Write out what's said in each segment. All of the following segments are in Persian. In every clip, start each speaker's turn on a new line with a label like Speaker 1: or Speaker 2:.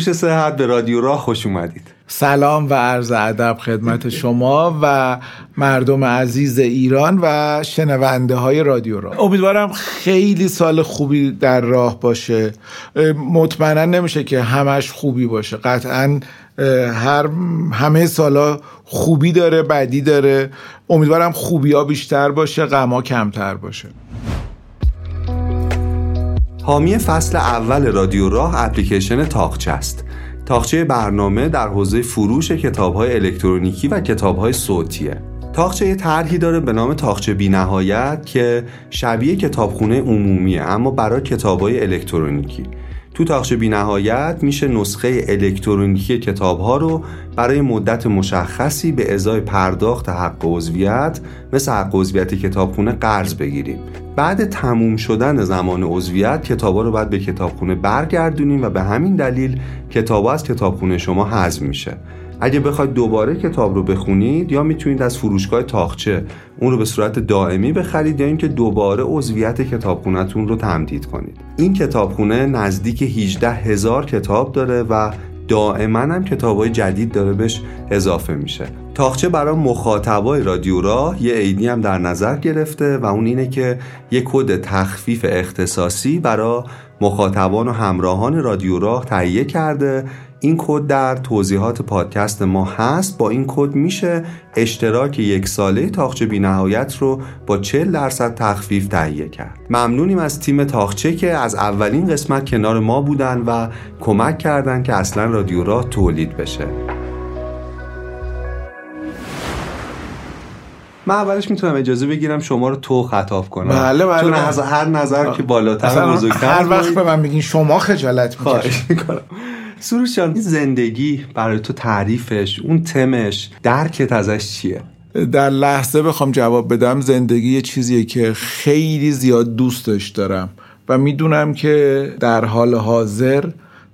Speaker 1: سروش صحت به رادیو راه خوش اومدید.
Speaker 2: سلام و عرض ادب خدمت شما و مردم عزیز ایران و شنونده های رادیو راه. امیدوارم خیلی سال خوبی در راه باشه. مطمئنا نمیشه که همش خوبی باشه. قطعا هر همه سالا خوبی داره بدی داره. امیدوارم خوبی ها بیشتر باشه غما کمتر باشه.
Speaker 1: حامی فصل اول رادیو راه اپلیکیشن تاقچه است. تاقچه برنامه در حوزه فروش کتابهای الکترونیکی و کتابهای صوتیه. تاقچه یه طرحی داره به نام تاقچه بی نهایت که شبیه کتابخونه عمومیه اما برای کتابهای الکترونیکی. تو تاخچه بی نهایت میشه نسخه الکترونیکی کتاب ها رو برای مدت مشخصی به ازای پرداخت حق عضویت مثل حق عضویت کتابخونه قرض بگیریم. بعد تموم شدن زمان عضویت کتابا رو باید به کتابخونه برگردونیم و به همین دلیل کتابا از کتابخونه شما حذف میشه. اگه بخواید دوباره کتاب رو بخونید یا می‌تونید از فروشگاه تاخچه اون رو به صورت دائمی بخرید یا اینکه دوباره عضویت کتابخونهتون رو تمدید کنید. این کتابخونه نزدیک 18 هزار کتاب داره و دائما هم کتاب جدید داره بهش اضافه میشه. تاخچه برای مخاطبای رادیو راه یه عیدی هم در نظر گرفته و اون اینه که یه کد تخفیف اختصاصی برای مخاطبان و همراهان رادیو راه تهیه کرده این کد در توضیحات پادکست ما هست. با این کد میشه اشتراک یک ساله تاخچه بینهایت رو با 40 درصد تخفیف تهیه کرد. ممنونیم از تیم تاخچه که از اولین قسمت کنار ما بودن و کمک کردن که اصلا رادیو راه تولید بشه. من اولش می‌تونم اجازه بگیرم شما رو تو خطاب کنم.
Speaker 2: بله بله.
Speaker 1: چون از هر نظر که بالاتر بزرگتر
Speaker 2: هر وقت به من بگین شما خجالت
Speaker 1: می‌کنم. سروش جان این زندگی برای تو تعریفش اون تمش درکت ازش چیه؟
Speaker 2: در لحظه بخوام جواب بدم زندگی یه چیزیه که خیلی زیاد دوستش دارم و می‌دونم که در حال حاضر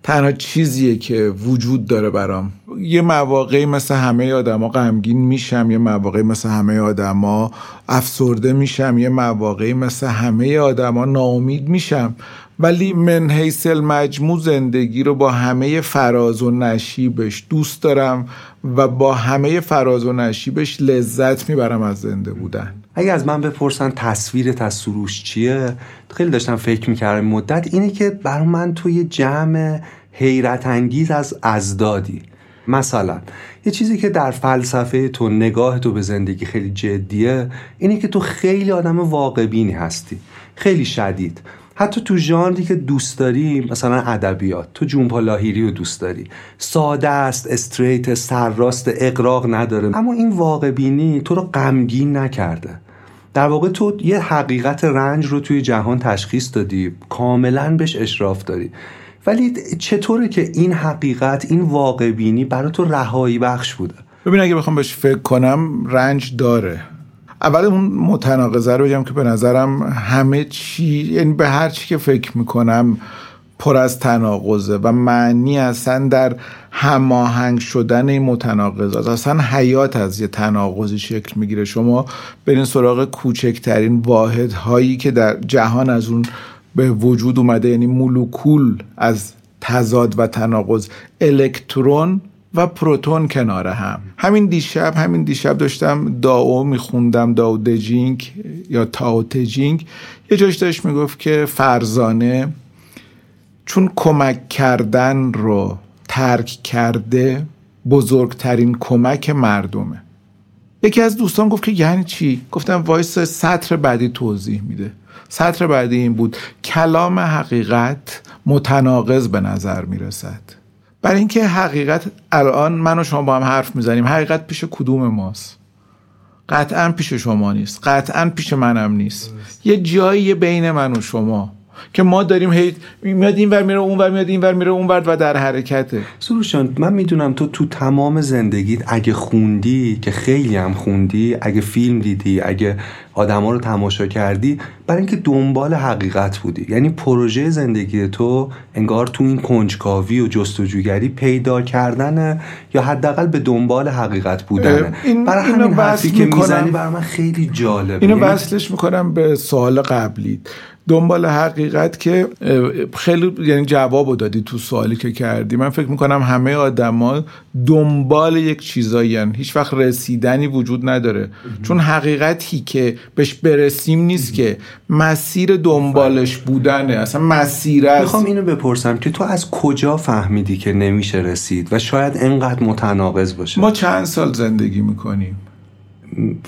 Speaker 2: تنها چیزیه که وجود داره برام. یه مواقعی مثل همه آدما غمگین میشم یه مواقعی مثل همه آدما افسرده میشم یه مواقعی مثل همه آدما ناامید میشم. ولی من حیث مجموع زندگی رو با همه فراز و نشیبش دوست دارم و با همه فراز و نشیبش لذت می‌برم از زنده بودن.
Speaker 1: اگه از من بپرسن تصویر از سروش چیه؟ خیلی داشتم فکر می‌کردم. مدت اینه که بر من توی جمع حیرت انگیز از ازدادی. مثلا یه چیزی که در فلسفه تو نگاه تو به زندگی خیلی جدیه اینه که تو خیلی آدم واقعبینی هستی. خیلی شدید. حتی تو ژانری که دوست داری مثلا ادبیات تو جونپا لاهیری رو دوست داری. ساده است استریت سرراست اقراق نداره. اما این واقع بینی تو رو غمگین نکرده. در واقع تو یه حقیقت رنج رو توی جهان تشخیص دادی. کاملا بهش اشراف داری. ولی چطوره که این حقیقت این واقع بینی برای تو رهایی بخش بوده؟
Speaker 2: ببین اگه بخوام بهش فکر کنم رنج داره. اول اون متناقضه رو بگم که به نظرم همه چی یعنی به هر چی که فکر می‌کنم پر از تناقضه و معنی اصلا در هماهنگ شدن این متناقضات اصلا حیات از یه تناقضی شکل می‌گیره. شما برین سراغ کوچکترین واحد هایی که در جهان از اون به وجود اومده یعنی مولکول از تضاد و تناقض الکترون و پروتون کنار هم. همین دیشب همین دیشب داشتم داو میخوندم داو دجینگ یا تاو تجینگ یه جاش داشت می‌گفت که فرزانه چون کمک کردن رو ترک کرده بزرگترین کمک مردمه. یکی از دوستان گفت که یعنی چی؟ گفتم وایسا سطر بعدی توضیح میده. سطر بعدی این بود کلام حقیقت متناقض به نظر می‌رسد. برای اینکه حقیقت الان من و شما با هم حرف می‌زنیم حقیقت پیش کدوم ماست؟ قطعا پیش شما نیست قطعا پیش منم نیست. یه جایی بین من و شما. که ما داریم هی میاد این ور میره اون ور میاد این ور میره اون ور و در حرکته.
Speaker 1: سروشان من می‌دونم تو تو تمام زندگیت اگه خوندی که خیلی هم خوندی اگه فیلم دیدی اگه آدما رو تماشا کردی برای اینکه دنبال حقیقت بودی. یعنی پروژه زندگی تو انگار تو این کنجکاوی و جستجوگری پیدا کردن یا حداقل به دنبال حقیقت بودن این برای همین حرفی که می‌زنی برای من خیلی جالبه.
Speaker 2: اینو یعنی وصلش می‌کنم به سوال قبلی دنبال حقیقت که خیلی یعنی جواب دادی تو سوالی که کردی. من فکر می‌کنم همه آدما دنبال یک چیزایی هن. هیچ وقت رسیدنی وجود نداره. چون حقیقتی که بهش برسیم نیست که مسیر دنبالش بودنه. اصلا مسیر است
Speaker 1: می‌خوام اینو بپرسم که تو از کجا فهمیدی که نمیشه رسید و شاید انقدر متناقض باشه؟
Speaker 2: ما چند سال زندگی می‌کنیم.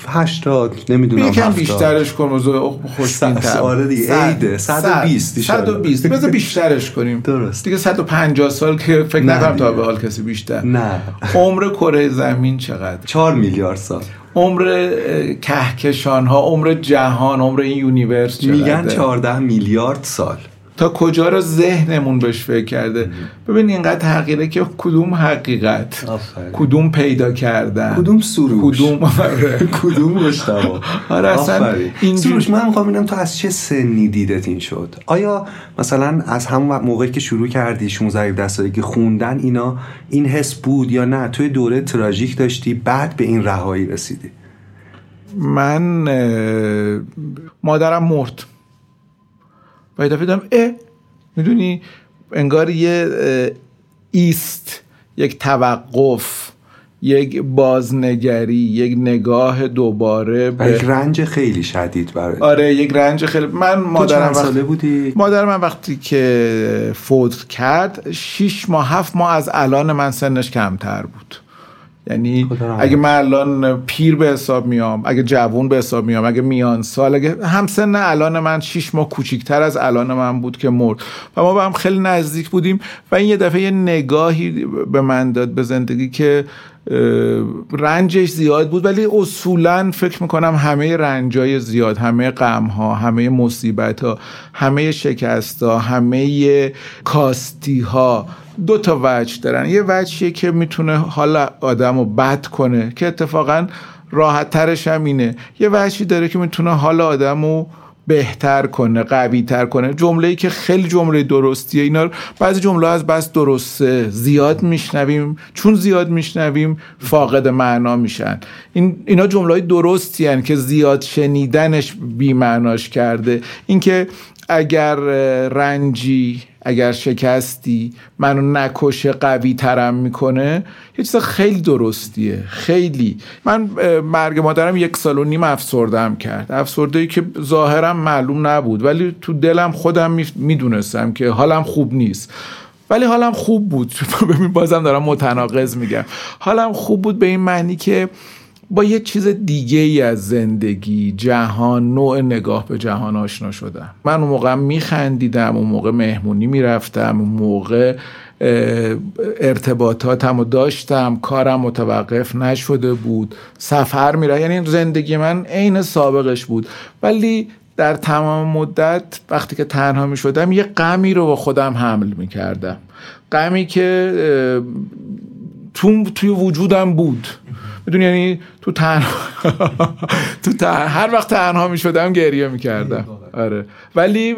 Speaker 1: هشتاد نمی‌دونم
Speaker 2: یکم بیشترش کن خوشبین‌تر
Speaker 1: آره دیگه عیده. 120
Speaker 2: 120 بذار بیشترش کنیم.
Speaker 1: درست.
Speaker 2: دیگه 150 سال که فکر نکنم تا به حال کسی بیشتر.
Speaker 1: نه.
Speaker 2: عمر کره زمین چقدر؟
Speaker 1: 4 میلیارد سال.
Speaker 2: عمر کهکشان ها عمر جهان عمر این یونیورس چقدر
Speaker 1: میگن 14 میلیارد سال.
Speaker 2: تا کجا رو ذهنمون بهش فکر کرده؟ ببین اینقدر تغییره که کدوم حقیقت؟
Speaker 1: آفره.
Speaker 2: کدوم پیدا کردن؟
Speaker 1: کدوم سروش؟
Speaker 2: کدوم آره.
Speaker 1: کدوم مشتبه
Speaker 2: آره اصلا
Speaker 1: این سروش من می‌خوام ببینم تو از چه سنی دیدت این شد؟ آیا مثلا از همون موقعی که شروع کردی 16 17 سالگی خوندن اینا این حس بود یا نه؟ توی دوره تراژیک داشتی بعد به این رهایی رسیدی؟
Speaker 2: من مادرم مرد. و یه دفعه اه می‌دونی انگار یه ایست یک توقف یک بازنگری یک نگاه دوباره
Speaker 1: به یک رنج خیلی شدید برای
Speaker 2: آره یک رنج خیلی من مادرم
Speaker 1: وقت... ساله بودی؟
Speaker 2: مادر من وقتی که فوت کرد شیش ماه هفت ماه از الان من سنش کمتر بود. یعنی اگه من الان پیر به حساب میام اگه جوون به حساب میام اگه میان سال اگه همسن الان من شیش ماه کوچیکتر از الان من بود که مرد. و ما با هم خیلی نزدیک بودیم و این یه دفعه یه نگاهی به من داد به زندگی که رنجش زیاد بود ولی اصولا فکر می‌کنم همه رنجای زیاد همه غم ها همه مصیبت ها همه شکست ها همه کاستی ها دو تا وجه دارن. یه وجهیه که می‌تونه حال آدم رو بد کنه که اتفاقا راحت ترش هم اینه. یه وجهی داره که می‌تونه حال آدم رو بهتر کنه قوی تر کنه. جمله که خیلی جمله درستیه. اینا بعضی جمله از بس درسته زیاد میشنویم. چون زیاد میشنویم فاقد معنا میشن. این اینا جمله های درستی هن که زیاد شنیدنش بیمعناش کرده. اینکه اگر رنجی اگر شکستی منو نکشه قوی ترم می‌کنه یه چیز خیلی درستیه. خیلی. من مرگ مادرم یک سال و نیم افسردم کرد. افسرده ای که ظاهرم معلوم نبود. ولی تو دلم خودم می‌دونستم که حالم خوب نیست. ولی حالم خوب بود. ببین بازم دارم متناقض میگم. حالم خوب بود به این معنی که با یه چیز دیگه ای از زندگی جهان نوع نگاه به جهان آشنا شدم. من اون موقع میخندیدم اون موقع مهمونی می‌رفتم اون موقع ارتباطاتم رو داشتم کارم متوقف نشده بود سفر میره یعنی زندگی من عین سابقش بود. ولی در تمام مدت وقتی که تنها می شدم یه غمی رو با خودم حمل می کردم غمی که تو توی وجودم بود. می‌دونی یعنی تو تنها تو تن... هر وقت تنها می شدم گریه می کردم آره. ولی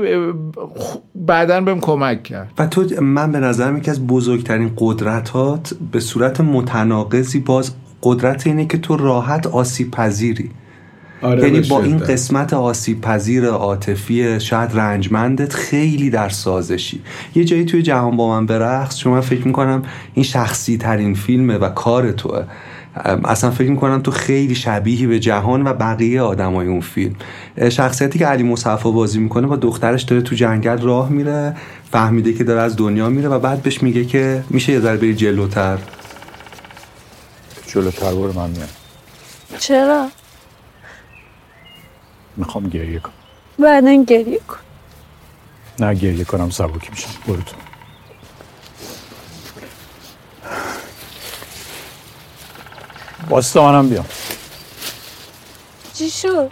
Speaker 2: بعدا بهم کمک کرد.
Speaker 1: و تو من به نظرم یکی از بزرگترین قدرتات به صورت متناقضی باز قدرت اینه که تو راحت آسیب پذیری.
Speaker 2: آره
Speaker 1: یعنی با این قسمت آسیب پذیر عاطفی شاید رنجمندت خیلی در سازشی. یه جایی توی جهان با من برقص چون من فکر می‌کنم این شخصی ترین فیلمه و کار توه. اصلا فکر می‌کنم تو خیلی شبیهی به جهان و بقیه آدمای اون فیلم. شخصیتی که علی مصطفی بازی می‌کنه با دخترش داره تو جنگل راه میره فهمیده که داره از دنیا میره و بعد بهش میگه که میشه یه ذره بری جلوتر.
Speaker 3: جلوتر برو من میام.
Speaker 4: چرا؟
Speaker 3: می‌خوام گریه کنم.
Speaker 4: بعدا گریه کن.
Speaker 3: نه گریه کنم سبکی میشم برو تو. واستا منم بیام.
Speaker 4: چی شد؟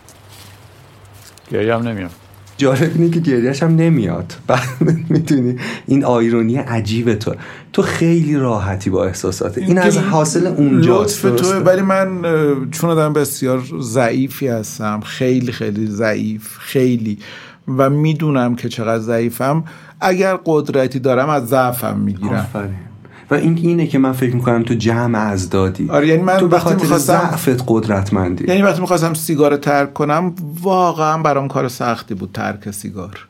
Speaker 3: گریه هم نمیام
Speaker 1: جالب اینه که گریهش هم نمیاد. می‌تونی این آیرونی عجیب تو. تو خیلی راحتی با احساسات. این از حاصل اونجاست
Speaker 2: لطف تو ولی من چون آدم بسیار ضعیفی هستم خیلی خیلی ضعیف خیلی و می‌دونم که چقدر ضعیفم اگر قدرتی دارم از ضعفم می‌گیرم.
Speaker 1: و این اینه که من فکر می‌کنم تو جمع از دادی.
Speaker 2: آره یعنی من
Speaker 1: تو
Speaker 2: وقتی می‌خواستم
Speaker 1: ضعفت قدرتمندی.
Speaker 2: یعنی وقتی می‌خواستم سیگار ترک کنم واقعا برام کار سختی بود ترک سیگار.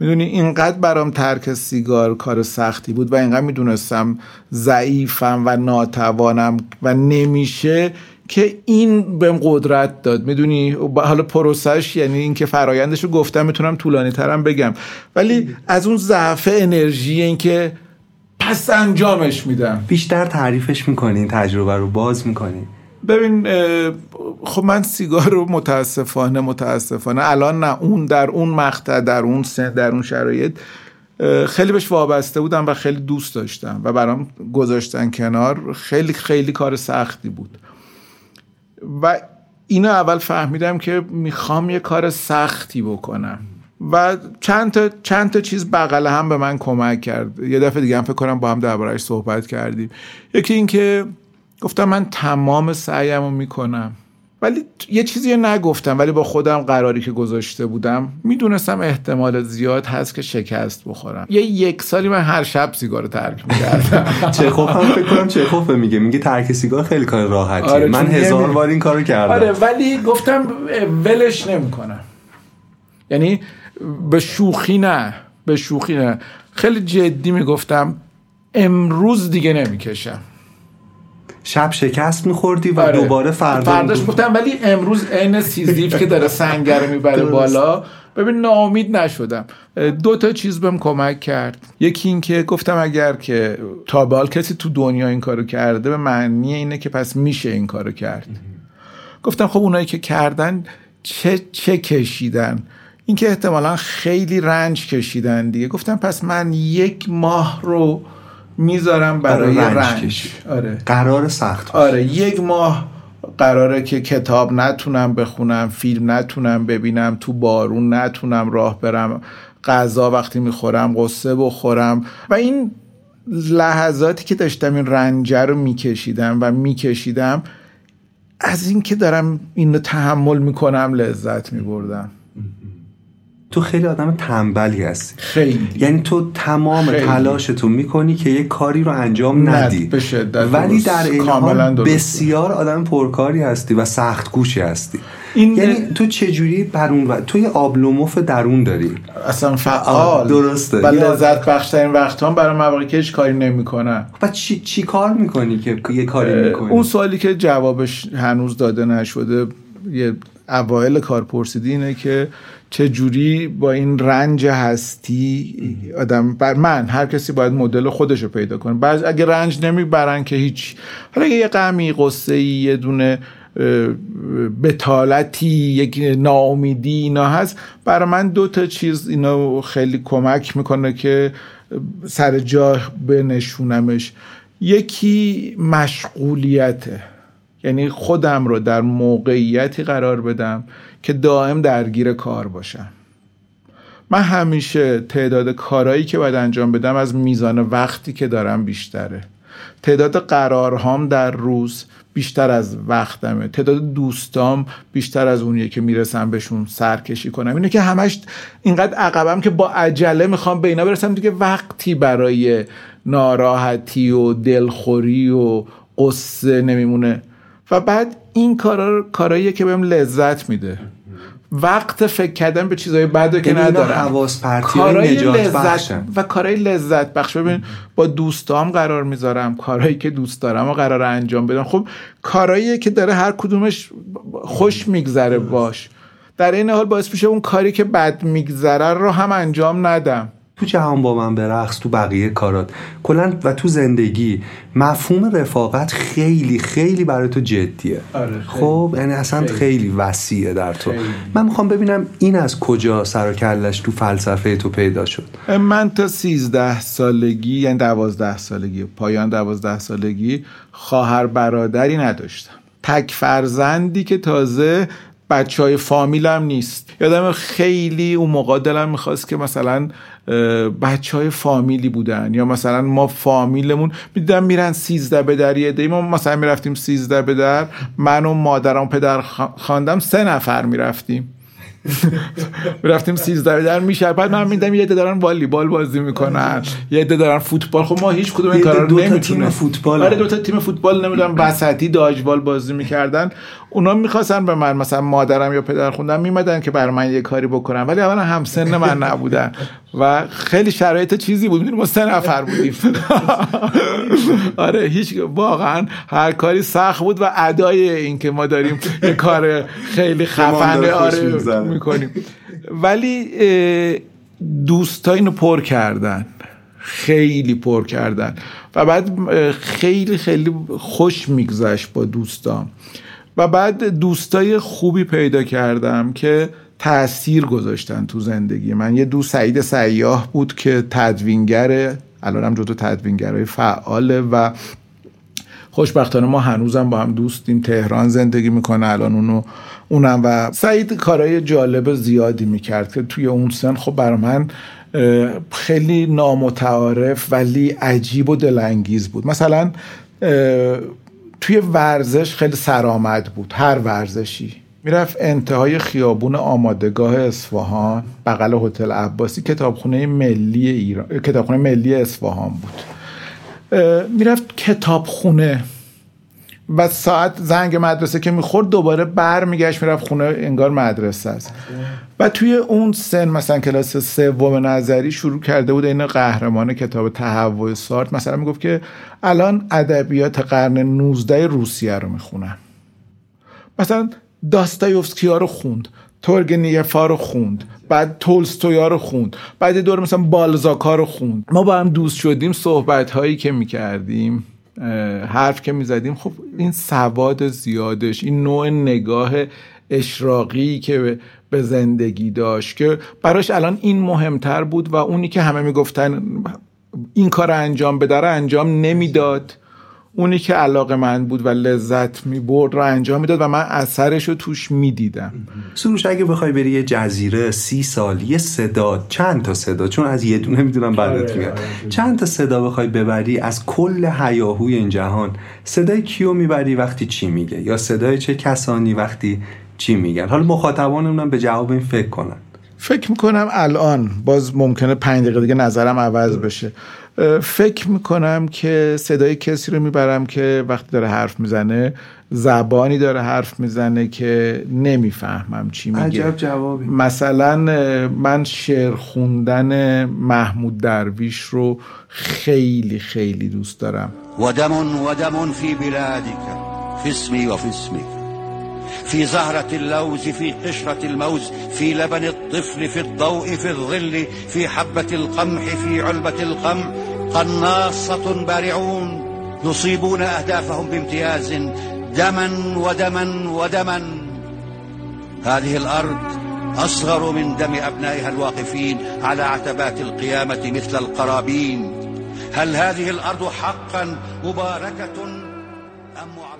Speaker 2: می‌دونی اینقدر برام ترک سیگار کار سختی بود و اینقدر می‌دونستم ضعیفم و ناتوانم و نمیشه که این بهم قدرت داد. می‌دونی؟ حالا پروسش یعنی اینکه فرایندش رو گفتم می‌تونم طولانی ترم بگم. ولی از اون ضعف انرژی اینکه پس انجامش میدم.
Speaker 1: بیشتر تعریفش می‌کنین تجربه رو باز می‌کنین
Speaker 2: ببین خب من سیگار رو متاسفانه متاسفانه الان نه اون در اون مقطع در اون سن در اون شرایط خیلی بهش وابسته بودم و خیلی دوست داشتم و برام گذاشتن کنار خیلی خیلی کار سختی بود. و اینو اول فهمیدم که می‌خوام یه کار سختی بکنم. و چند تا, چند تا چیز بغل هم به من کمک کرد. یه دفعه دیگه هم فکر کنم با هم دربارهش صحبت کردیم. یکی اینکه گفتم من تمام سعیم رو می‌کنم. ولی یه چیزی رو نگفتم ولی با خودم قراری که گذاشته بودم. می‌دونستم احتمال زیاد هست که شکست بخورم. یه یک سالی من هر شب سیگار ترک می‌کردم.
Speaker 1: چخوف هم فکر کنم چخوف میگه. میگه ترک سیگار خیلی کار راحتیه.
Speaker 2: آره،
Speaker 1: من هزار بار این کارو کردم.
Speaker 2: آره ولی گفتم ولش نمی‌کنم. یعنی به شوخی نه به شوخی نه. خیلی جدی می‌گفتم امروز دیگه نمی‌کشم.
Speaker 1: شب شکست میخوردی و
Speaker 2: آره.
Speaker 1: دوباره فردا
Speaker 2: فرداش گفتم ولی امروز عین سیزیف که داره سنگر می‌بره. بالا. ببین ناامید نشدم. دو تا چیز بهم کمک کرد. یکی این که گفتم اگر که تا به حال کسی تو دنیا این کارو کرده به معنی اینه که پس میشه این کارو کرد. گفتم خب اونایی که کردن چه چه کشیدن؟ اینکه احتمالا خیلی رنج کشیدن دیگه. گفتم پس من یک ماه رو می‌ذارم برای,
Speaker 1: برای رنج
Speaker 2: رنج,
Speaker 1: کشید.
Speaker 2: آره.
Speaker 1: قرار سخت
Speaker 2: آره یک ماه قراره که کتاب نتونم بخونم فیلم نتونم ببینم تو بارون نتونم راه برم غذا وقتی می‌خورم قصه بخورم. و این لحظاتی که داشتم این رنجه رو میکشیدم و میکشیدم از اینکه دارم این رو تحمل می‌کنم لذت میبردم.
Speaker 1: تو خیلی آدم تنبلی هستی
Speaker 2: خیلی
Speaker 1: یعنی تو تمام
Speaker 2: خیلی.
Speaker 1: تلاشتو می‌کنی که یه کاری رو انجام ندی ولی. در این حال. بسیار آدم پرکاری هستی و سخت گوشی هستی
Speaker 2: این-
Speaker 1: یعنی تو چجوری بر اون و... تو یه آبلوموف درون داری
Speaker 2: اصلا فعال
Speaker 1: درسته.
Speaker 2: و لذت بخشترین وقت هم برای مواقعی که هیچ کاری نمی‌کنم
Speaker 1: و چی, چی کار می‌کنی که یه کاری می‌کنی
Speaker 2: اون سوالی که جوابش هنوز داده نشده یه اوایل کار پرسیدی اینه که چه جوری با این رنج هستی آدم بر من هر کسی باید مدل خودش رو پیدا کنه. بعض اگه رنج نمی‌برن که هیچ حالا یه غمی قصه ای یه دونه بتالتی یک ناامیدی اینا هست. برای من دو تا چیز اینا خیلی کمک می‌کنه که سر جا بنشونمش. یکی مشغولیته. یعنی خودم رو در موقعیتی قرار بدم که دائم درگیر کار باشم من همیشه تعداد کارهایی که باید انجام بدم از میزان وقتی که دارم بیشتره. تعداد قرارهام در روز بیشتر از وقتمه. تعداد دوستام بیشتر از اونیه که می‌رسم بهشون سرکشی کنم. اینه که همش اینقدر عقبم که با عجله می‌خوام به اینا برسم دیگه وقتی برای ناراحتی و دلخوری و قصه نمیمونه. و بعد این کارا کاراییه که بهم لذت میده. وقت فکر کردن به چیزای بده که ندارم.
Speaker 1: حواس پرتی
Speaker 2: کارهای لذت
Speaker 1: بخشن.
Speaker 2: و کارهای لذت بخش. ببین با دوستام قرار می‌ذارم. کارهایی که دوست دارم و قرار انجام بدم. خب کارهایی که داره هر کدومش خوش میگذره باش. در این حال باعث میشه اون کاری که بد میگذره رو هم انجام ندم.
Speaker 1: تو جهان با من برقص تو بقیه کارات کلا و تو زندگی مفهوم رفاقت خیلی خیلی برای تو جدیه
Speaker 2: آره،.
Speaker 1: خب یعنی اصلا
Speaker 2: خیلی.
Speaker 1: خیلی, وسیعه در تو
Speaker 2: خیلی.
Speaker 1: من می‌خوام ببینم این از کجا سر و کلش تو فلسفه تو پیدا شد
Speaker 2: من تا سیزده سالگی یعنی دوازده سالگی پایان دوازده سالگی خواهر برادری نداشتم تک فرزندی که تازه بچه های فامیلم نیست. یادم خیلی اون موقع دلم می‌خواست که مثلا بچه های فامیلی بودن یا مثلا ما فامیلمون می‌دیدم میرن سیزده به در یه ما مثلا می‌رفتیم سیزده به در. من و مادرم پدر خواندم سه نفر می‌رفتیم. می‌رفتیم سیزده در. میشه بعد من میدم یه عده دارن والیبال بازی می‌کنن. یه عده دارن فوتبال. خب ما هیچ کدوم این کارا رو نمی‌تونه
Speaker 1: تیم فوتبال
Speaker 2: آره دو تا تیم فوتبال نمی‌دونم وسطی داجبال بازی می‌کردن. اونا می‌خواستن به من مثلا مادرم یا پدر خوندم میمدن که بر من یه کاری بکنن. ولی اولا همسن من نبودن و خیلی شرایط چیزی بود. می‌دونی ما سه نفر بودیم. آره هیچ واقعا هر کاری سخت بود و ادای این که ما داریم یه کار خیلی خفنه آره می‌کنیم. ولی دوستا اینو پر کردن. خیلی پر کردن. و بعد خیلی خیلی خوش میگذشت با دوستام. و بعد دوستای خوبی پیدا کردم که تاثیر گذاشتن تو زندگی من. یه دوست سعید سیاه بود که تدوینگره هم جزو تدوینگرهای فعاله و خوشبختانه ما هنوزم با هم دوستیم. تهران زندگی می‌کنه الان اونو اونم. و سعید کارهای جالب زیادی می‌کرد که توی اون سن خب برای من خیلی نامتعارف ولی عجیب و دلانگیز بود. مثلا توی ورزش خیلی سرآمد بود هر ورزشی. می‌رفت انتهای خیابون آمادگاه اصفهان بغل هتل عباسی کتابخونه ملی ایران کتابخونه ملی اصفهان بود. می‌رفت کتابخونه و ساعت زنگ مدرسه که می‌خورد دوباره بر میگشت می‌رفت خونه انگار مدرسه است. و توی اون سن مثلا کلاس سوم نظری شروع کرده بود این قهرمان کتاب تهوع سارت. مثلا می‌گفت که الان ادبیات قرن 19 روسیه رو می‌خونم مثلا داستایوفسکی ها رو خوند تورگنیفا رو خوند بعد تولستویا رو خوند بعد دور مثلا بالزاکا رو خوند. ما با هم دوست شدیم صحبت هایی که می‌کردیم. حرف که می‌زدیم خب این سواد زیادش این نوع نگاه اشراقی که به زندگی داشت که براش الان این مهمتر بود و اونی که همه می‌گفتن این کار انجام بده انجام نمی‌داد. اونی که علاقه من بود و لذت می برد رو انجام می‌داد و من اثرش رو توش می‌دیدم.
Speaker 1: سروش اگه بخوای بری یه جزیره سی سال یه صدا چند تا صدا؟ چون از یه دونه می‌دونم بعدت میاد. چند تا صدا بخوای ببری از کل حیاهوی این جهان؟ صدای کیو می‌بری وقتی چی میگه؟ یا صدای چه کسانی وقتی چی میگن؟ حالا مخاطبانمون به جواب این فکر کنن.
Speaker 2: فکر می‌کنم الان باز ممکنه پنج دقیقه دیگه نظرم عوض بشه. فکر می‌کنم که صدای کسی رو می‌برم که وقتی داره حرف می‌زنه زبانی داره حرف می‌زنه که نمی‌فهمم چی میگه.
Speaker 1: عجب جوابی.
Speaker 2: مثلا من شعر خوندن محمود درویش رو خیلی خیلی دوست دارم.
Speaker 5: و دم و دم فی بلادک فی اسمی و فی في زهرة اللوز في قشرة الموز في لبن الطفل في الضوء في الظل في حبة القمح في علبة القمح. قناصة بارعون يصيبون أهدافهم بامتياز. دما ودما ودما. هذه الأرض أصغر من دم أبنائها الواقفين على عتبات القيامة مثل القرابين. هل هذه الأرض حقا مباركة أم معمدة بدم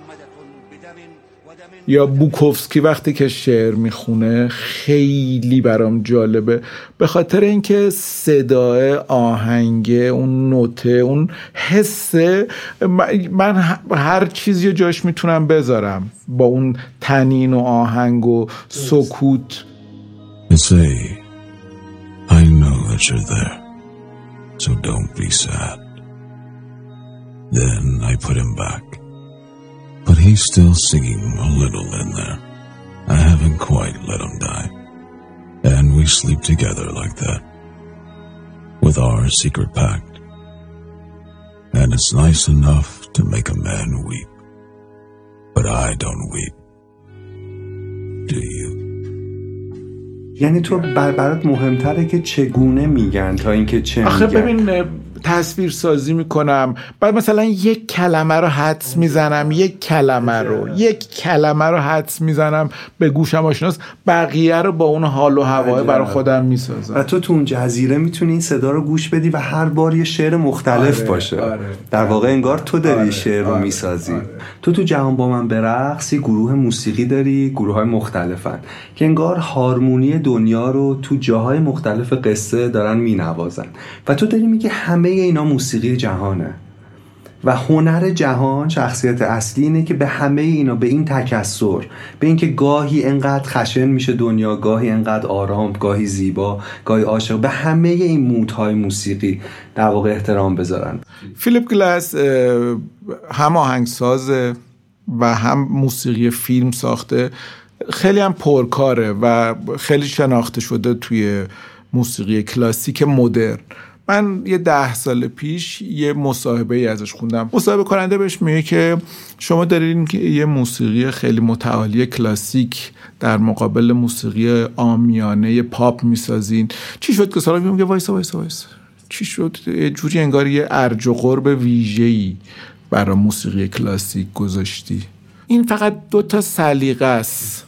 Speaker 2: یا بوکوفسکی وقتی که شعر می‌خونه خیلی برام جالبه. به خاطر اینکه صدای آهنگ اون نوته اون حسه من هر چیزی جاش می‌تونم بذارم. با اون تنین و آهنگ و سکوت. So don't be sad. Then I put him back. but he's still singing a little in there. I haven't quite let him die. And we sleep together like that, with our secret pact. And it's nice enough to make a man weep. But I don't weep. Do you?
Speaker 1: یعنی تو برات مهمتره که چگونه میگن تا اینکه چه
Speaker 2: آخه ببین تصویر سازی می‌کنم. بعد مثلا یک کلمه رو حدس می‌زنم یک کلمه رو یک کلمه رو حدس می‌زنم به گوشم آشناس. بقیه رو با اون حال و هوای برای خودم می‌سازم.
Speaker 1: و تو تو اون جزیره می‌تونی این صدا رو گوش بدی و هر بار یه شعر مختلف آره، باشه. آره، در واقع انگار تو داری آره، شعر رو آره، می‌سازی. آره. تو تو جهان با من برقص گروه موسیقی داری گروه های مختلفن. که انگار هارمونی دنیا رو تو جاهای مختلف قصه دارن مینوازن. و تو داری میگه همه اینا موسیقی جهانه. و هنر جهان شخصیت اصلی اینه که به همه اینا به این تکسر به اینکه گاهی انقدر خشن میشه دنیا گاهی انقدر آرام گاهی زیبا گاهی عاشق به همه این مودهای موسیقی در واقع احترام بذارن.
Speaker 2: فیلیپ گلاس هم آهنگساز و هم موسیقی فیلم ساخته. خیلی هم پرکاره و خیلی شناخته شده توی موسیقی کلاسیک مدرن. من یه ده سال پیش یه مصاحبه ای ازش خوندم. مصاحبه کننده بهش میگه که شما دارین که یه موسیقی خیلی متعالی کلاسیک در مقابل موسیقی آمیانه پاپ می‌سازین. چی شد که سالا میگه وایسا وایسا وایسا. چی شد؟ یه جوری انگار یه ارج و قرب ویژه‌ای برای موسیقی کلاسیک گذاشتی. این فقط دو تا سلیقه است.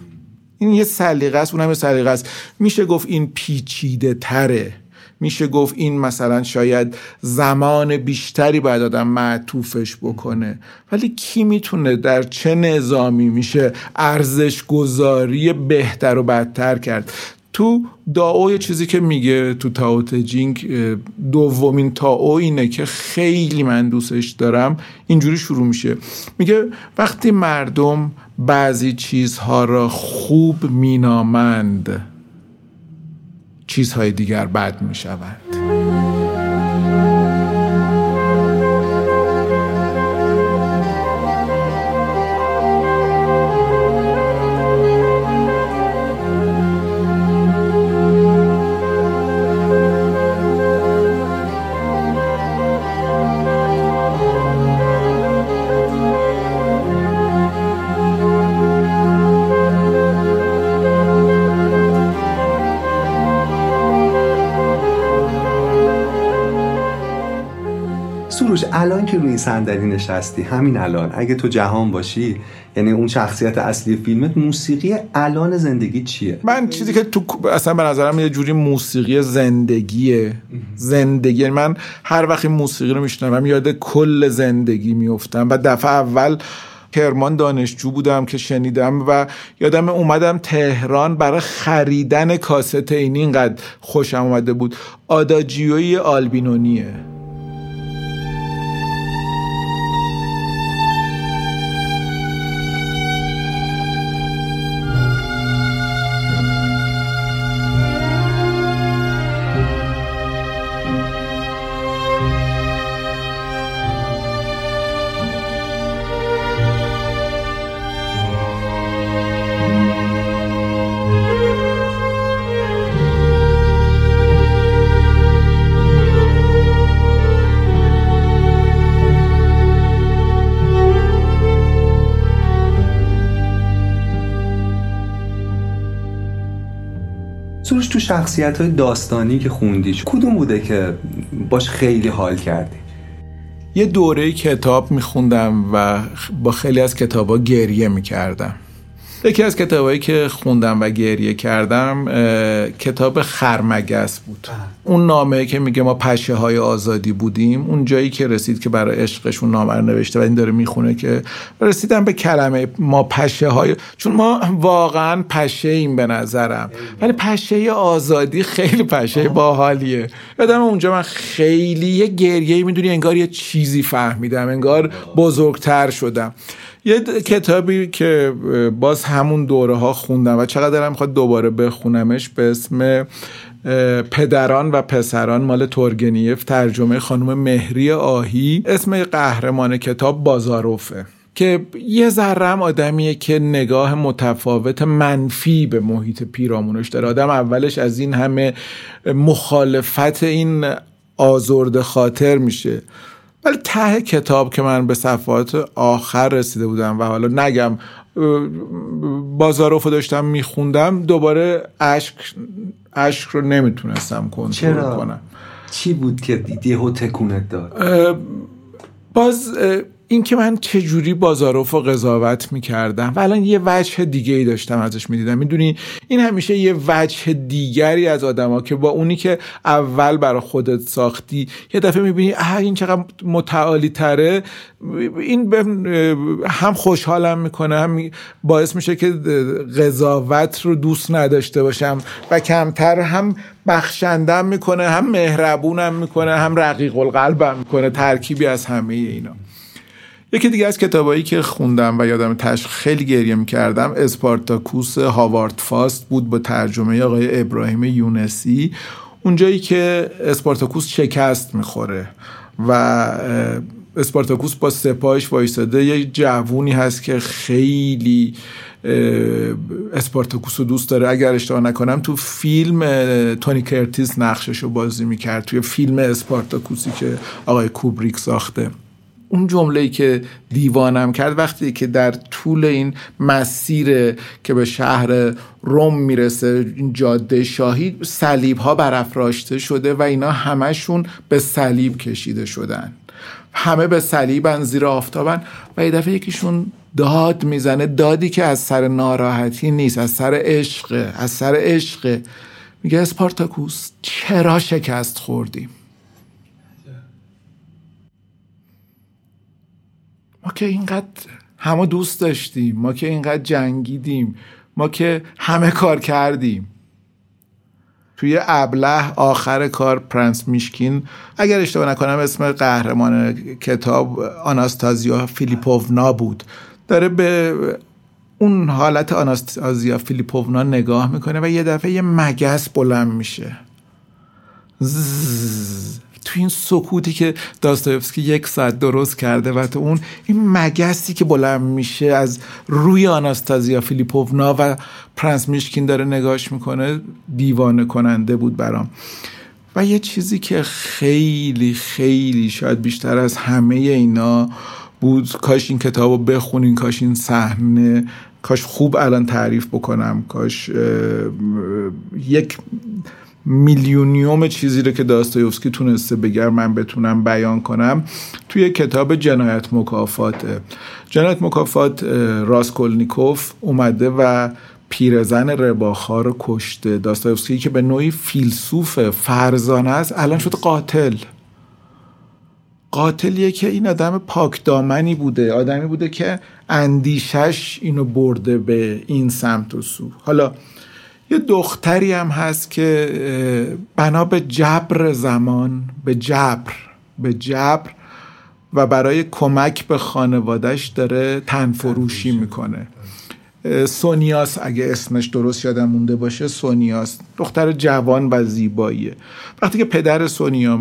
Speaker 2: این یه سلیقه است اونم یه سلیقه است. میشه گفت این پیچیده تره میشه گفت این مثلا شاید زمان بیشتری باید آدم معطوفش بکنه. ولی کی می‌تونه در چه نظامی میشه ارزش گذاری بهتر و بدتر کرد؟ تو داو یه چیزی که میگه تو تاو تجینگ دومین تاو اینه که خیلی من دوستش دارم. اینجوری شروع میشه. میگه وقتی مردم بعضی چیزها را خوب مینامند چیزهای دیگر بد می‌شوند
Speaker 1: سروش الان که روی این صندلی نشستی همین الان. اگه تو جهان باشی یعنی اون شخصیت اصلی فیلمت موسیقی الان زندگی چیه؟
Speaker 2: من چیزی که تو اصلا به نظرم یه جوری موسیقی زندگیه. زندگی یعنی من هر وقت موسیقی رو میشنوم یاد کل زندگی میفتم و دفعه اول کرمان دانشجو بودم که شنیدم و یادم اومدم تهران برای خریدن کاست این اینقدر خوشم اومده بود. آداجیوی آلبینونیه.
Speaker 1: شخصیت های داستانی که خوندی کدوم بوده که باش خیلی حال کردی؟
Speaker 2: یه دوره کتاب میخوندم و با خیلی از کتابا گریه می‌کردم. یکی از کتابایی که خوندم و گریه کردم کتاب خرمگس بود. اون نامه که میگه ما پشه های آزادی بودیم اون جایی که رسید که برای عشقشون نامه رو نوشته و این داره می‌خونه که رسیدم به کلمه ما پشه های چون ما واقعا پشه ایم به نظرم. ولی پشه آزادی خیلی پشه باحالیه. یادم اونجا من خیلی یه گریه می‌دونی انگار یه چیزی فهمیدم انگار بزرگتر شدم. یه کتابی که باز همون دوره ها خوندم و چقدر دارم می‌خواد دوباره بخونمش به اسم پدران و پسران مال تورگنیف ترجمه خانم مهری آهی اسم قهرمان کتاب بازاروفه که یه ذرم آدمیه که نگاه متفاوت منفی به محیط پیرامونش داره. آدم اولش از این همه مخالفت این آزرد خاطر میشه. ولی ته کتاب که من به صفحات آخر رسیده بودم و حالا نگم بازاروفو داشتم میخوندم دوباره اشک اشک رو نمی‌تونستم کنترل کنم.
Speaker 1: چی بود که دیدی؟ و تکونت داد.
Speaker 2: باز اینکه من چه جوری بازاروف و قضاوت می‌کردم. و الان یه وجه دیگه ای داشتم ازش می‌دیدم. می‌دونی؟ این همیشه یه وجه دیگری از آدما که با اونی که اول برای خودت ساختی یه دفعه می‌بینی اه این چقدر متعالی تره این هم خوشحالم می‌کنه هم باعث میشه که قضاوت رو دوست نداشته باشم. و کمتر هم بخشندم می‌کنه هم مهربونم می‌کنه هم رقیق القلبم می‌کنه ترکیبی از همه اینا. یکی دیگه از کتابایی که خوندم و یادم تش خیلی گریه می‌کردم اسپارتاکوس هاوارد فاست بود با ترجمه آقای ابراهیم یونسی. اونجایی که اسپارتاکوس شکست می‌خوره و اسپارتاکوس با سپاهش وایستاده یه جوونی هست که خیلی اسپارتاکوس رو دوست داره. اگر اشتباه نکنم تو فیلم تونی کرتیس نقشش رو بازی می‌کرد توی فیلم اسپارتاکوسی که آقای کوبریک ساخته. اون جمله ای که دیوانم کرد وقتی که در طول این مسیر که به شهر روم می‌رسه این جاده شاهی صلیب ها برافراشته شده و اینا همشون به صلیب کشیده شدن. همه به صلیبن زیر آفتابن و یه دفعه یکیشون داد می‌زنه دادی که از سر ناراحتی نیست از سر عشق از سر عشق. میگه اسپارتاکوس چرا شکست خوردیم ما که اینقدر همه دوست داشتیم ما که اینقدر جنگیدیم ما که همه کار کردیم. توی ابله آخر کار پرنس میشکین اگر اشتباه نکنم اسم قهرمان کتاب آناستازیا فیلیپوونا بود. داره به اون حالت آناستازیا فیلیپوونا نگاه می‌کنه و یه دفعه یه مگس بلند میشه. تو این سکوتی که داستایفسکی یک ساعت درست کرده و تو اون این مگسی که بلند میشه از روی آناستازیا فیلیپوونا و پرنس میشکین داره نگاش می‌کنه دیوانه کننده بود برام. و یه چیزی که خیلی خیلی شاید بیشتر از همه اینا بود کاش این کتاب رو بخونین کاش این صحنه کاش خوب الان تعریف بکنم کاش یک میلیونیوم چیزی رو که داستایوفسکی تونسته اگر من بتونم بیان کنم توی کتاب جنایت مکافات. جنایت مکافات راسکولنیکوف اومده و پیرزن رباخوار رو کشته. داستایوفسکی که به نوعی فیلسوف فرزانه است الان شد قاتل. قاتلیه که این آدم پاک دامنی بوده آدمی بوده که اندیشش اینو برده به این سمت و سو. حالا یه دختری هم هست که بنا به جبر زمان به جبر به جبر و برای کمک به خانوادش داره تنفروشی می‌کنه. سونیاس اگه اسمش درست یادم مونده باشه سونیاس. دختر جوان و زیباییه. وقتی که پدر سونیا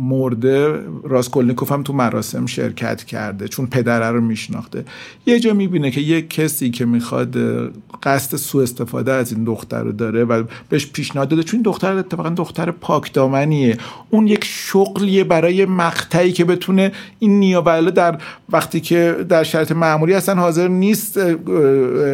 Speaker 2: مرده راسکولنیکوف هم تو مراسم شرکت کرده چون پدره رو میشناخته. یه جا می‌بینه که یک کسی که می‌خواد قصد سوء استفاده از این دختر رو داره و بهش پیشنهاد داده چون دختر اتفاقا دختر پاکدامنیه اون یک شغلیه برای مقطعی که بتونه این نیاوله در وقتی که در شرط معمولی اصلا حاضر نیست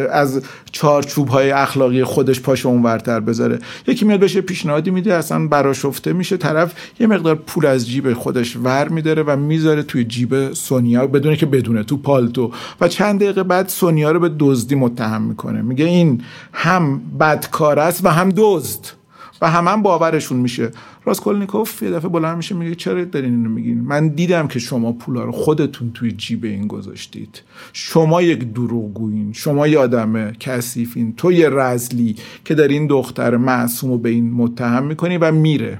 Speaker 2: از چارچوب های اخلاقی خودش پاش اونورتر بذاره. یکی میاد بشه پیشنهادی میده اصلا براشفته میشه. طرف یه مقدار پول از جیب خودش ور میداره و می‌ذاره توی جیب سونیا بدونه که بدونه تو پالتو. و چند دقیقه بعد سونیا رو به دزدی متهم می‌کنه. میگه این هم بدکار است و هم دزد. و هم, هم باورشون میشه. راسکولنیکوف یه دفعه بلند میشه میگه چرا دارین اینو میگین؟ من دیدم که شما پولا رو خودتون توی جیب این گذاشتید. شما یک دروغگویین شما یه آدم کثیفین تو یه رزلی که در این دختر معصوم رو به این متهم می‌کنی و میره.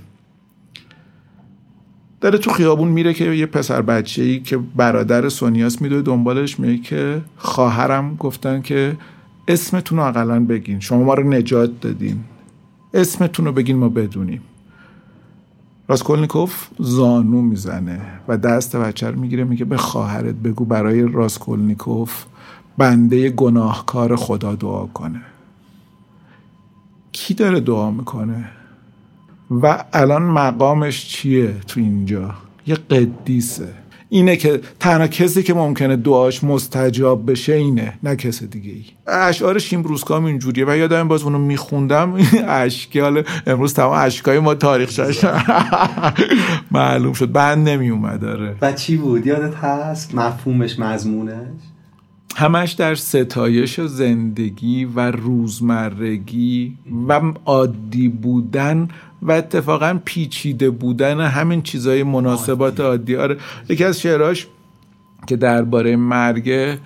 Speaker 2: داره تو خیابون میره که یه پسر بچه ای که برادر سونیاس میدوه دنبالش میگه که خواهرم گفتن که اسمتون رو اقلا بگین. شما ما رو نجات دادین. اسمتون رو بگین ما بدونیم. راسکولنیکوف زانو می‌زنه و دست بچه رو می‌گیره میگه به خواهرت بگو برای راسکولنیکوف بنده گناهکار خدا دعا کنه. کی داره دعا می‌کنه؟ و الان مقامش چیه تو اینجا؟ یه قدیسه. اینه که تنها کسی که ممکنه دعاش مستجاب بشه اینه نه کس دیگه ای اشعار شیمروزکام اینجوریه. و یادم باز اونو میخوندم. اشکی حالا امروز تمام اشکای ما تاریخ شد معلوم شد. بند نمی اومد داره
Speaker 1: و چی بود؟ یادت هست؟ مفهومش مضمونش؟
Speaker 2: همش در ستایش زندگی و روزمرگی و عادی بودن و اتفاقا پیچیده بودن همین چیزای مناسبات عادی. آره. یکی از شعراش که درباره مرگ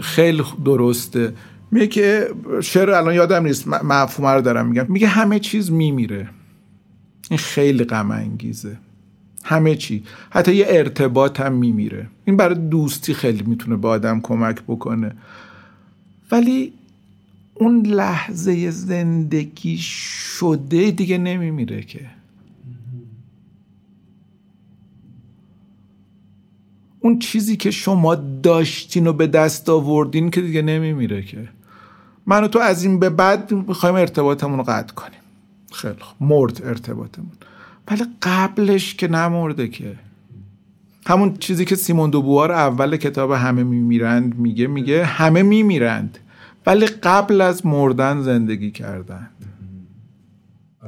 Speaker 2: خیلی درسته. میگه که شعر الان یادم نیست مفهوم رو دارم میگم. میگه همه چیز میمیره. این خیلی غم انگیزه. همه چی. حتی یه ارتباط هم میمیره. این برای دوستی خیلی می‌تونه به آدم کمک بکنه. ولی اون لحظه زندگی شده دیگه نمیمیره که. اون چیزی که شما داشتین و به دست آوردین که دیگه نمیمیره که. من و تو از این به بعد می‌خوایم ارتباطمون رو قطع کنیم. خیلی مرد ارتباطمون. ولی قبلش که نمرده که. همون چیزی که سیمون دوبوار اول کتاب همه میمیرند میگه میگه همه میمیرند. ولی قبل از مردن زندگی کردند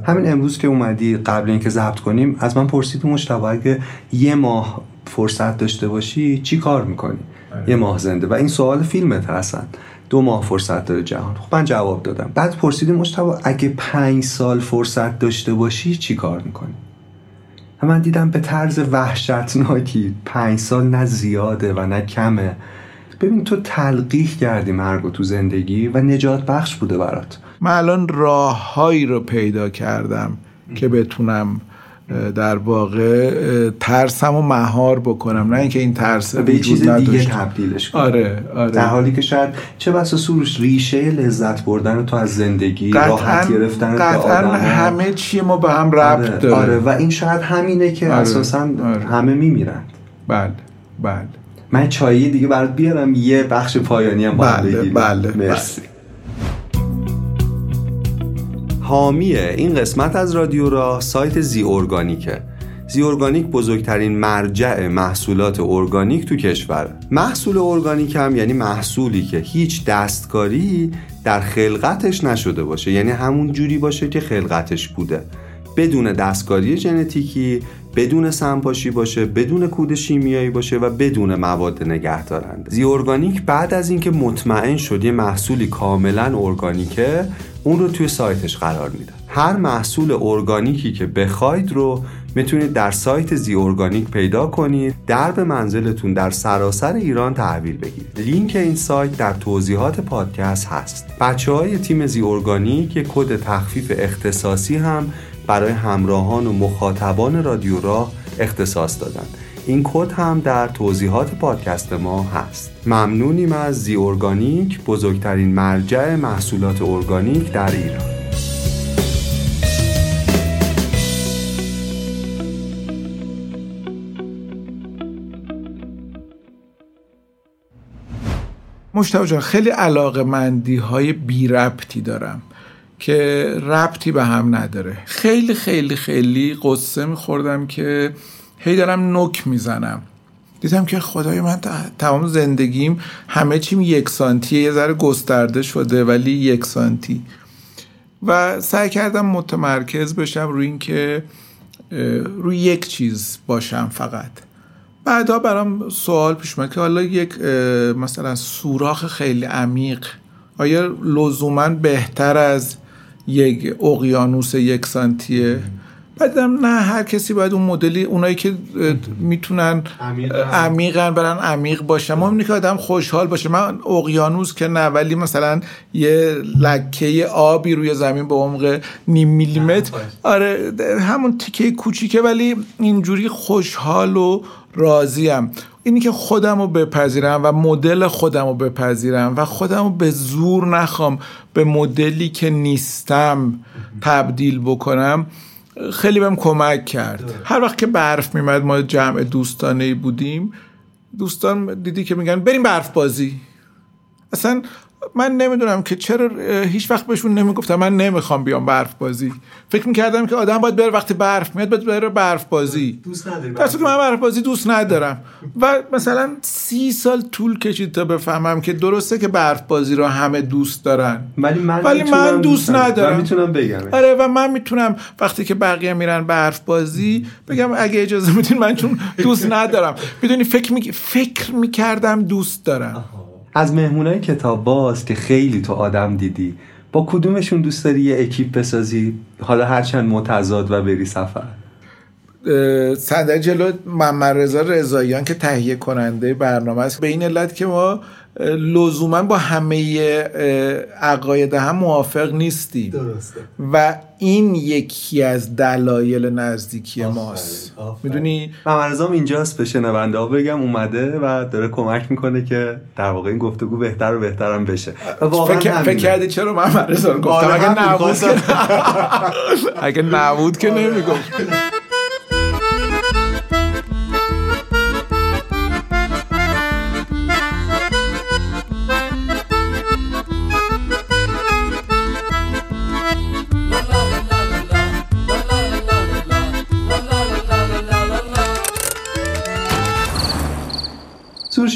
Speaker 1: همین امروز که اومدی قبل اینکه ضبط کنیم از من پرسیدی مشتبه اگه یه ماه فرصت داشته باشی چی کار می‌کنی؟ یه ماه زنده. و این سوال فیلمت هستن. دو ماه فرصت داره جهان. خب من جواب دادم. بعد پرسیدی مشتبه اگه پنج سال فرصت داشته باشی چی کار می‌کنی؟ و من دیدم به طرز وحشتناکی پنج سال نه زیاده و نه کمه. ببین تو تلقیح کردی مرگ تو زندگی و نجات بخش بوده برات.
Speaker 2: من الان راههایی رو پیدا کردم که بتونم در واقع ترسم و مهار بکنم. نه اینکه این ترس
Speaker 1: به چیز دیگه تبدیلش کنی
Speaker 2: آره آره.
Speaker 1: در حالی که شاید چه بسا سروش ریشه لذت بردن تو از زندگی راحت گرفتن
Speaker 2: قطعا همه چی ما به هم ربط
Speaker 1: آره,
Speaker 2: داره.
Speaker 1: آره و این شاید همینه که
Speaker 2: آره،
Speaker 1: اساسا
Speaker 2: آره.
Speaker 1: همه میمیرند.
Speaker 2: بله بله.
Speaker 1: من چایی دیگه برات بیارم یه بخش پایانی هم
Speaker 2: بله،
Speaker 1: بگیریم.
Speaker 2: بله،
Speaker 1: مرسی. حامی این قسمت از رادیو را سایت زی ارگانیکه. زی ارگانیک بزرگترین مرجع محصولات ارگانیک تو کشور. محصول ارگانیک هم یعنی محصولی که هیچ دستکاری در خلقتش نشده باشه. یعنی همون جوری باشه که خلقتش بوده. بدون دستکاری ژنتیکی بدون سمپاشی باشه بدون کود شیمیایی باشه و بدون مواد نگهدارنده. زی ارگانیک بعد از اینکه مطمئن شد یه محصولی کاملا ارگانیکه اون رو توی سایتش قرار میده هر محصول ارگانیکی که بخواید رو می‌تونید در سایت زی ارگانیک پیدا کنید درب منزلتون در سراسر ایران تحویل بگیرید. لینک این سایت در توضیحات پادکست هست. بچه های تیم زی ارگانیک یک کد تخفیف اختصاصی هم برای همراهان و مخاطبان رادیو راه اختصاص دادن. این کد هم در توضیحات پادکست ما هست. ممنونیم از زی ارگانیک بزرگترین مرجع محصولات ارگانیک در ایران.
Speaker 2: مشتبه جان خیلی علاقه مندی های بی ربطی دارم. که ربطی به هم نداره. خیلی خیلی خیلی قصه میخوردم که هی دارم نک می‌زنم. دیدم که خدای من تمام زندگیم همه چیم یک سانتیه یه ذره گسترده شده ولی یک سانتی. و سعی کردم متمرکز بشم روی اینکه روی یک چیز باشم فقط. بعدا برام سوال پیش اومد که حالا یک مثلا سوراخ خیلی عمیق آیا لزوما بهتر از یک اقیانوس یک سانتیه بعد نه هر کسی باید اون مدلی اونایی که می‌تونن
Speaker 1: عمیقن.
Speaker 2: برن عمیق باشن. ما که آدم خوشحال باشه. من اقیانوس که نه ولی مثلا یه لکه آبی روی زمین به عمق نیم میلیمتر. آره همون تیکه کوچیکه ولی اینجوری خوشحال و راضیم. اینی که خودم رو بپذیرم و مدل خودم رو بپذیرم و خودم رو به زور نخوام به مدلی که نیستم تبدیل بکنم خیلی بهم کمک کرد. هر وقت که برف میمد ما جمع دوستانه بودیم. دوستان دیدی که میگن بریم برف بازی. اصلا من نمی‌دونم که چرا هیچ وقت بهشون نمی‌گفتم. من نمی‌خوام بیام برف بازی. فکر می‌کردم که آدم باید بره وقتی برف میاد باید بره برف بازی.
Speaker 1: دوست نداری
Speaker 2: صورتی که من برف بازی دوست ندارم. و مثلا سی سال طول کشید تا بفهمم که درسته که برف بازی رو همه دوست دارن.
Speaker 1: ولی من
Speaker 2: ولی من دوست ندارم.
Speaker 1: من می‌تونم بگم.
Speaker 2: آره و من می‌تونم وقتی که بقیه میرن برف بازی بگم اگه اجازه میدین من چون دوست ندارم. می‌دونی فکر می... فکر می‌کردم دوست دارم.
Speaker 1: از مهمونای کتاب باز که خیلی تو آدم دیدی. با کدومشون دوست داری یه اکیپ بسازی؟ حالا هرچند متضاد و بری سفر.
Speaker 2: صندلی جلو محمد رضا رضاییان که تهیه کننده برنامه است. به این علت که ما لزوما با همه عقاید هم موافق نیستیم
Speaker 1: درسته.
Speaker 2: و این یکی از دلایل نزدیکی ماست. می‌دونی؟
Speaker 1: ممرزام اینجاست به شنونده ها بگم اومده و داره کمک می‌کنه که در واقع این گفتگو بهتر و بهترم بشه. و واقعا
Speaker 2: فکر. فکر کردی چرا رضا رو گفتم؟
Speaker 1: آره،
Speaker 2: اگه نبود. که اگه نبود که نمی‌گفت.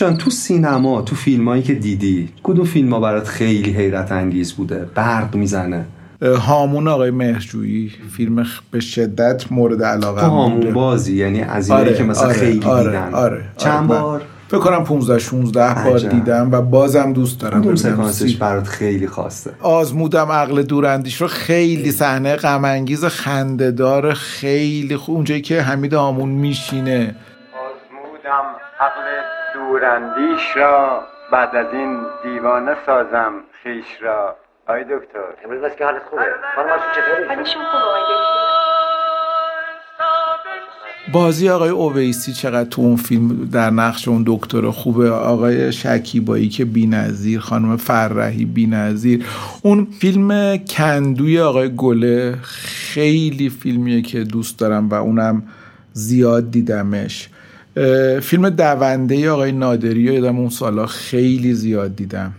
Speaker 1: سروشان تو سینما تو فیلمایی که دیدی کدوم فیلم ها برات خیلی حیرت انگیز بوده؟ برق می‌زنه.
Speaker 2: هامون آقای مهرجویی فیلم به شدت مورد علاقه
Speaker 1: تو هامون بازی یعنی از اینایی که مثلا خیلی
Speaker 2: آره،
Speaker 1: دیدن.
Speaker 2: آره،
Speaker 1: چند
Speaker 2: آره.
Speaker 1: بار؟
Speaker 2: فکر کنم 15 16 بار
Speaker 1: عجب.
Speaker 2: دیدم و بازم دوست دارم. ببینم.
Speaker 1: سکانسش برات خیلی خاصه؟
Speaker 2: آزمودم عقل دوراندیش رو. خیلی صحنه غم انگیز خندهدار خیلی خوب اونجایی که حمید آمون میشینه.
Speaker 6: آزمودم عقل دوراندیش را بعد از این دیوانه سازم خیش را. آی دکتر.
Speaker 7: امروز بس که حالت خوبه. خانم چطوری؟
Speaker 8: حالشون خوبه آقای دکتر.
Speaker 2: بازی آقای اویسی چقدر تو اون فیلم در نقش اون دکتر خوبه؟ آقای شکیبایی که بی‌نظیر خانم فرحی بی‌نظیر. اون فیلم کندوی آقای گله خیلی فیلمیه که دوست دارم و اونم زیاد دیدمش. فیلم دونده آقای نادری رو یادم اون سالا خیلی زیاد دیدم.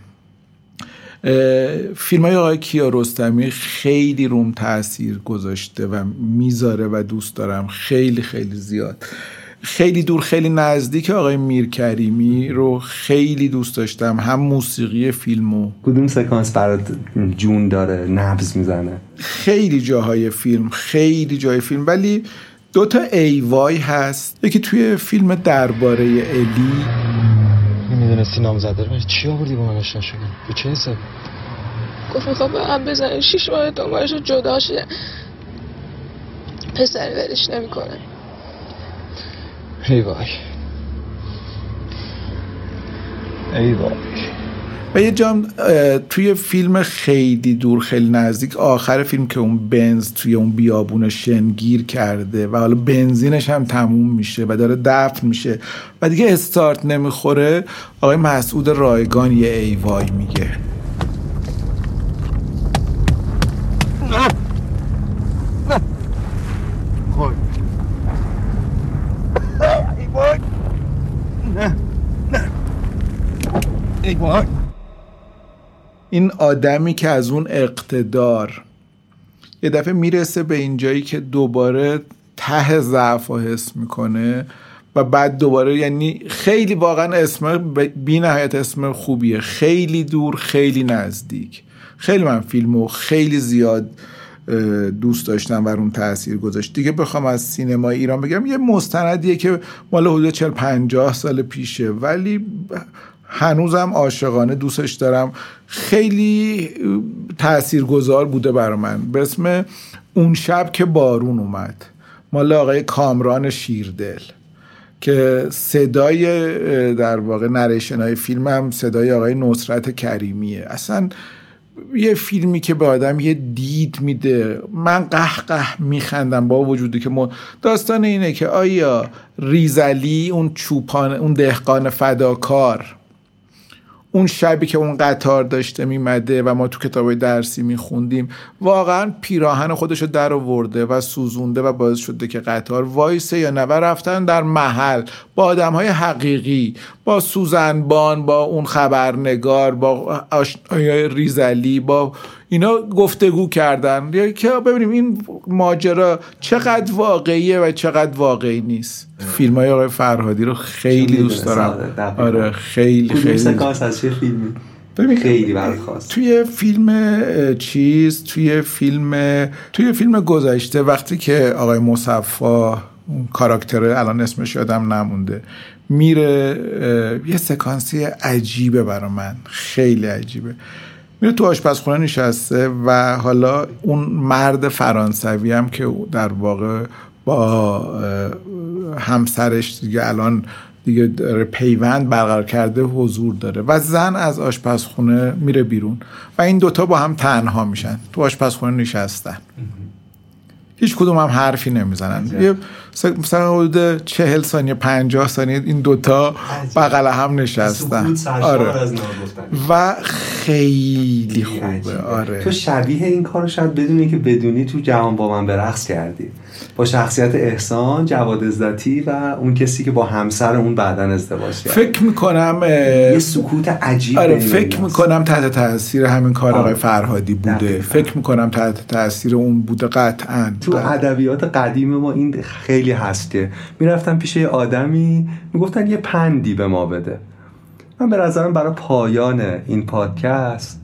Speaker 2: فیلم های آقای کیارستمی خیلی روم تاثیر گذاشته و می‌ذاره و دوست دارم. خیلی خیلی زیاد. خیلی دور خیلی نزدیک آقای میرکریمی رو خیلی دوست داشتم. هم موسیقی فیلمو.
Speaker 1: کدوم سکانس برات جون داره نبز می‌زنه؟
Speaker 2: خیلی جاهای فیلم خیلی جای فیلم. ولی دوتا ای وای هست. یکی توی فیلم درباره الی.
Speaker 9: می‌دونستی نامزده رو؟ چی آوردی با من آشنا شدی؟ به چه حساب؟
Speaker 10: گفت می‌خواد به هم بزنه شیش ماه دنبالش رو جدا شده پسر ولش نمی‌کنه.
Speaker 9: ای وای. ای وای.
Speaker 2: و یه جام توی فیلم خیلی دور خیلی نزدیک آخر فیلم که اون بنز توی اون بیابون شن گیر کرده و حالا بنزینش هم تموم میشه و داره دفن میشه و دیگه استارت نمی‌خوره آقای مسعود رایگان یه ای وای میگه این آدمی که از اون اقتدار یه دفعه می‌رسه به اینجایی که دوباره ته ضعف رو حس می‌کنه و بعد دوباره یعنی خیلی واقعا اسم بی نهایت اسم خوبیه. خیلی دور خیلی نزدیک. خیلی من فیلمو خیلی زیاد دوست داشتم و اون تاثیر گذاشت. دیگه بخوام از سینما ایران بگم یه مستندیه که مال حدود 40 50 سال پیشه. ولی هنوزم عاشقانه دوستش دارم. خیلی تاثیرگذار بوده برا من. به اسم اون شب که بارون اومد. مال آقای کامران شیردل. که صدای در واقع نریشن های فیلم هم صدای آقای نصرت کریمیه. اصلا یه فیلمی که به آدم یه دید میده. من قه قه میخندم با وجودی که ما داستان اینه که آیا ریزلی اون چوپان اون دهقان فداکار اون شبی که اون قطار داشته میمده و ما تو کتاب درسی میخوندیم واقعا پیراهن خودش رو در آورده و سوزونده و باعث شده که قطار وایسه یا نه رفتن در محل با آدم های حقیقی با سوزنبان با اون خبرنگار با آشنای ریزلی با اینا گفتگو کردن. یا که ببینیم این ماجرا چقدر واقعیه و چقدر واقعی نیست. فیلم های آقای فرهادی رو خیلی دوست دارم.
Speaker 1: آره،
Speaker 2: خیلی خیلی.
Speaker 1: سکانس از چه فیلمی؟
Speaker 2: ببین
Speaker 1: خیلی
Speaker 2: توی فیلم چیز توی فیلم توی فیلم گذشته وقتی که آقای مصفا اون کاراکتر الان اسمش یادم نمونده میره یه سکانسی عجیبه برا من. خیلی عجیبه. میره تو آشپزخونه نشسته و حالا اون مرد فرانسوی هم که در واقع با همسرش دیگه الان دیگه داره پیوند برقرار کرده حضور داره و زن از آشپزخونه میره بیرون و این دوتا با هم تنها میشن تو آشپزخونه نشستن. هیچ کدوم هم حرفی نمی‌زنن. یه مثلا حدود چهل ثانیه پنجاه ثانیه این دوتا بغل هم نشستن. آره.
Speaker 1: از.
Speaker 2: و خیلی خوبه. آره.
Speaker 1: تو شبیه این کارو شاید بدونی که بدونی تو جهان با من به رقص کردی. با شخصیت احسان جواد عزتی و اون کسی که با همسر اون بعدا ازدواج کرد
Speaker 2: فکر می‌کنم
Speaker 1: یه سکوت عجیب
Speaker 2: آره فکر. می‌کنم تحت تاثیر همین کار
Speaker 1: آره.
Speaker 2: آقای فرهادی بوده
Speaker 1: دقیقاً.
Speaker 2: فکر می‌کنم تحت تاثیر اون بوده قطعا
Speaker 1: تو ادبیات قدیم ما این خیلی هست که می‌رفتن پیش یه آدمی می‌گفتن یه پندی به ما بده من به نظرم برای پایان این پادکست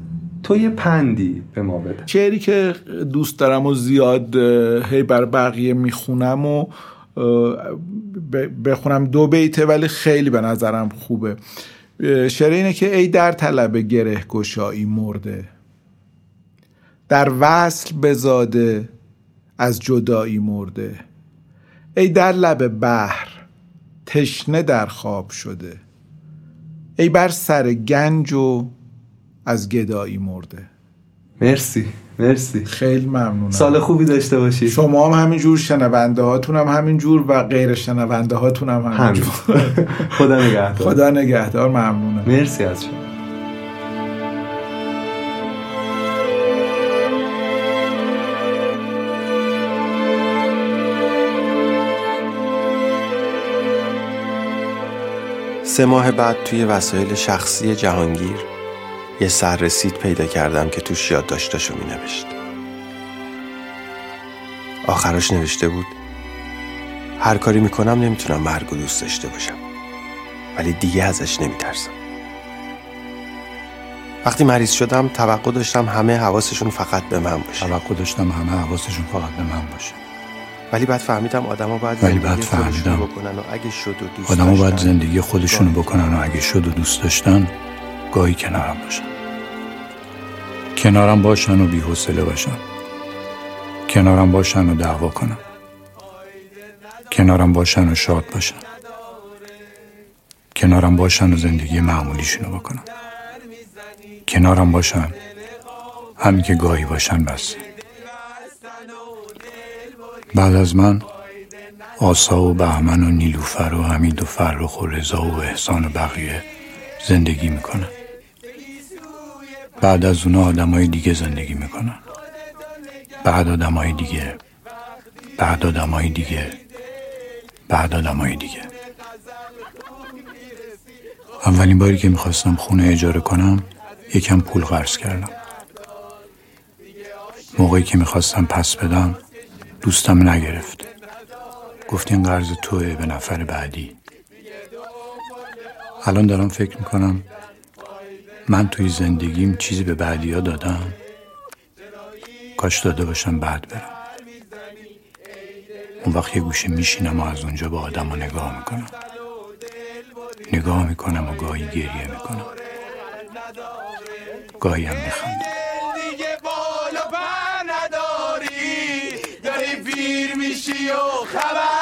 Speaker 1: تو یه پندی به ما بده.
Speaker 2: شعری که دوست دارم و زیاد هی بر بقیه می‌خونم و بخونم دو بیته ولی خیلی به نظرم خوبه. شعر اینه که ای در طلب گره گشایی مرده. در وصل بزاده از جدایی مرده. ای در لب بحر تشنه در خواب شده. ای بر سر گنج و از گدایی مرده.
Speaker 1: مرسی مرسی.
Speaker 2: خیلی ممنونم.
Speaker 1: سال خوبی داشته باشی.
Speaker 2: شما هم همینجور شنونده هاتون هم همینجور و غیر شنونده هاتون هم
Speaker 1: همین.
Speaker 2: همینجور
Speaker 1: خدا نگهدار.
Speaker 2: خدا نگهدار ممنونم.
Speaker 1: مرسی از شما.
Speaker 8: سه ماه بعد توی وسایل شخصی جهانگیر یه سررسید پیدا کردم که توش یادداشتاشو می نوشت آخرش نوشته بود هر کاری می‌کنم نمی‌تونم مرگ و دوست داشته باشم ولی دیگه ازش نمیترسم. وقتی مریض شدم توقع داشتم همه حواسشون فقط به من باشه.
Speaker 3: توقع داشتم همه حواسشون فقط به من باشه.
Speaker 8: ولی بعد فهمیدم آدما باید
Speaker 3: ولی بعد فهمیدم
Speaker 8: بکنن و اگه شد و دوست
Speaker 3: آدمو باید زندگی خودشونو بکنن و اگه شد و دوست داشتن گاهی کنارم باشن. کنارم باشن و بی‌حوصله باشن. کنارم باشن و دعوا کنن. کنارم باشن و شاد باشن. کنارم باشن و زندگی معمولیشونو بکنن. کنارم باشن. همین که گاهی باشن بس. بعد از من آسا و بهمن و نیلوفر و حمید و فرخ و رضا و احسان و بقیه زندگی می‌کنن. بعد از اونا آدمای دیگه زندگی می‌کنن. بعد آدمای دیگه. بعد آدمای دیگه. بعد آدمای دیگه. اولین باری که می‌خواستم خونه اجاره کنم یکم پول قرض کردم. موقعی که می‌خواستم پس بدم دوستم نگرفت. گفت این قرض توه به نفر بعدی. الان دارم فکر می‌کنم من توی زندگیم چیزی به بعدی ها دادم. کاش داده باشم بعد برم. اون وقت یه گوشه میشینم و از اونجا به آدم ها نگاه می‌کنم. نگاه می‌کنم و گاهی گریه می‌کنم. گاهی هم میخندم.
Speaker 11: دیگه نداری. داری پیر میشی و خبر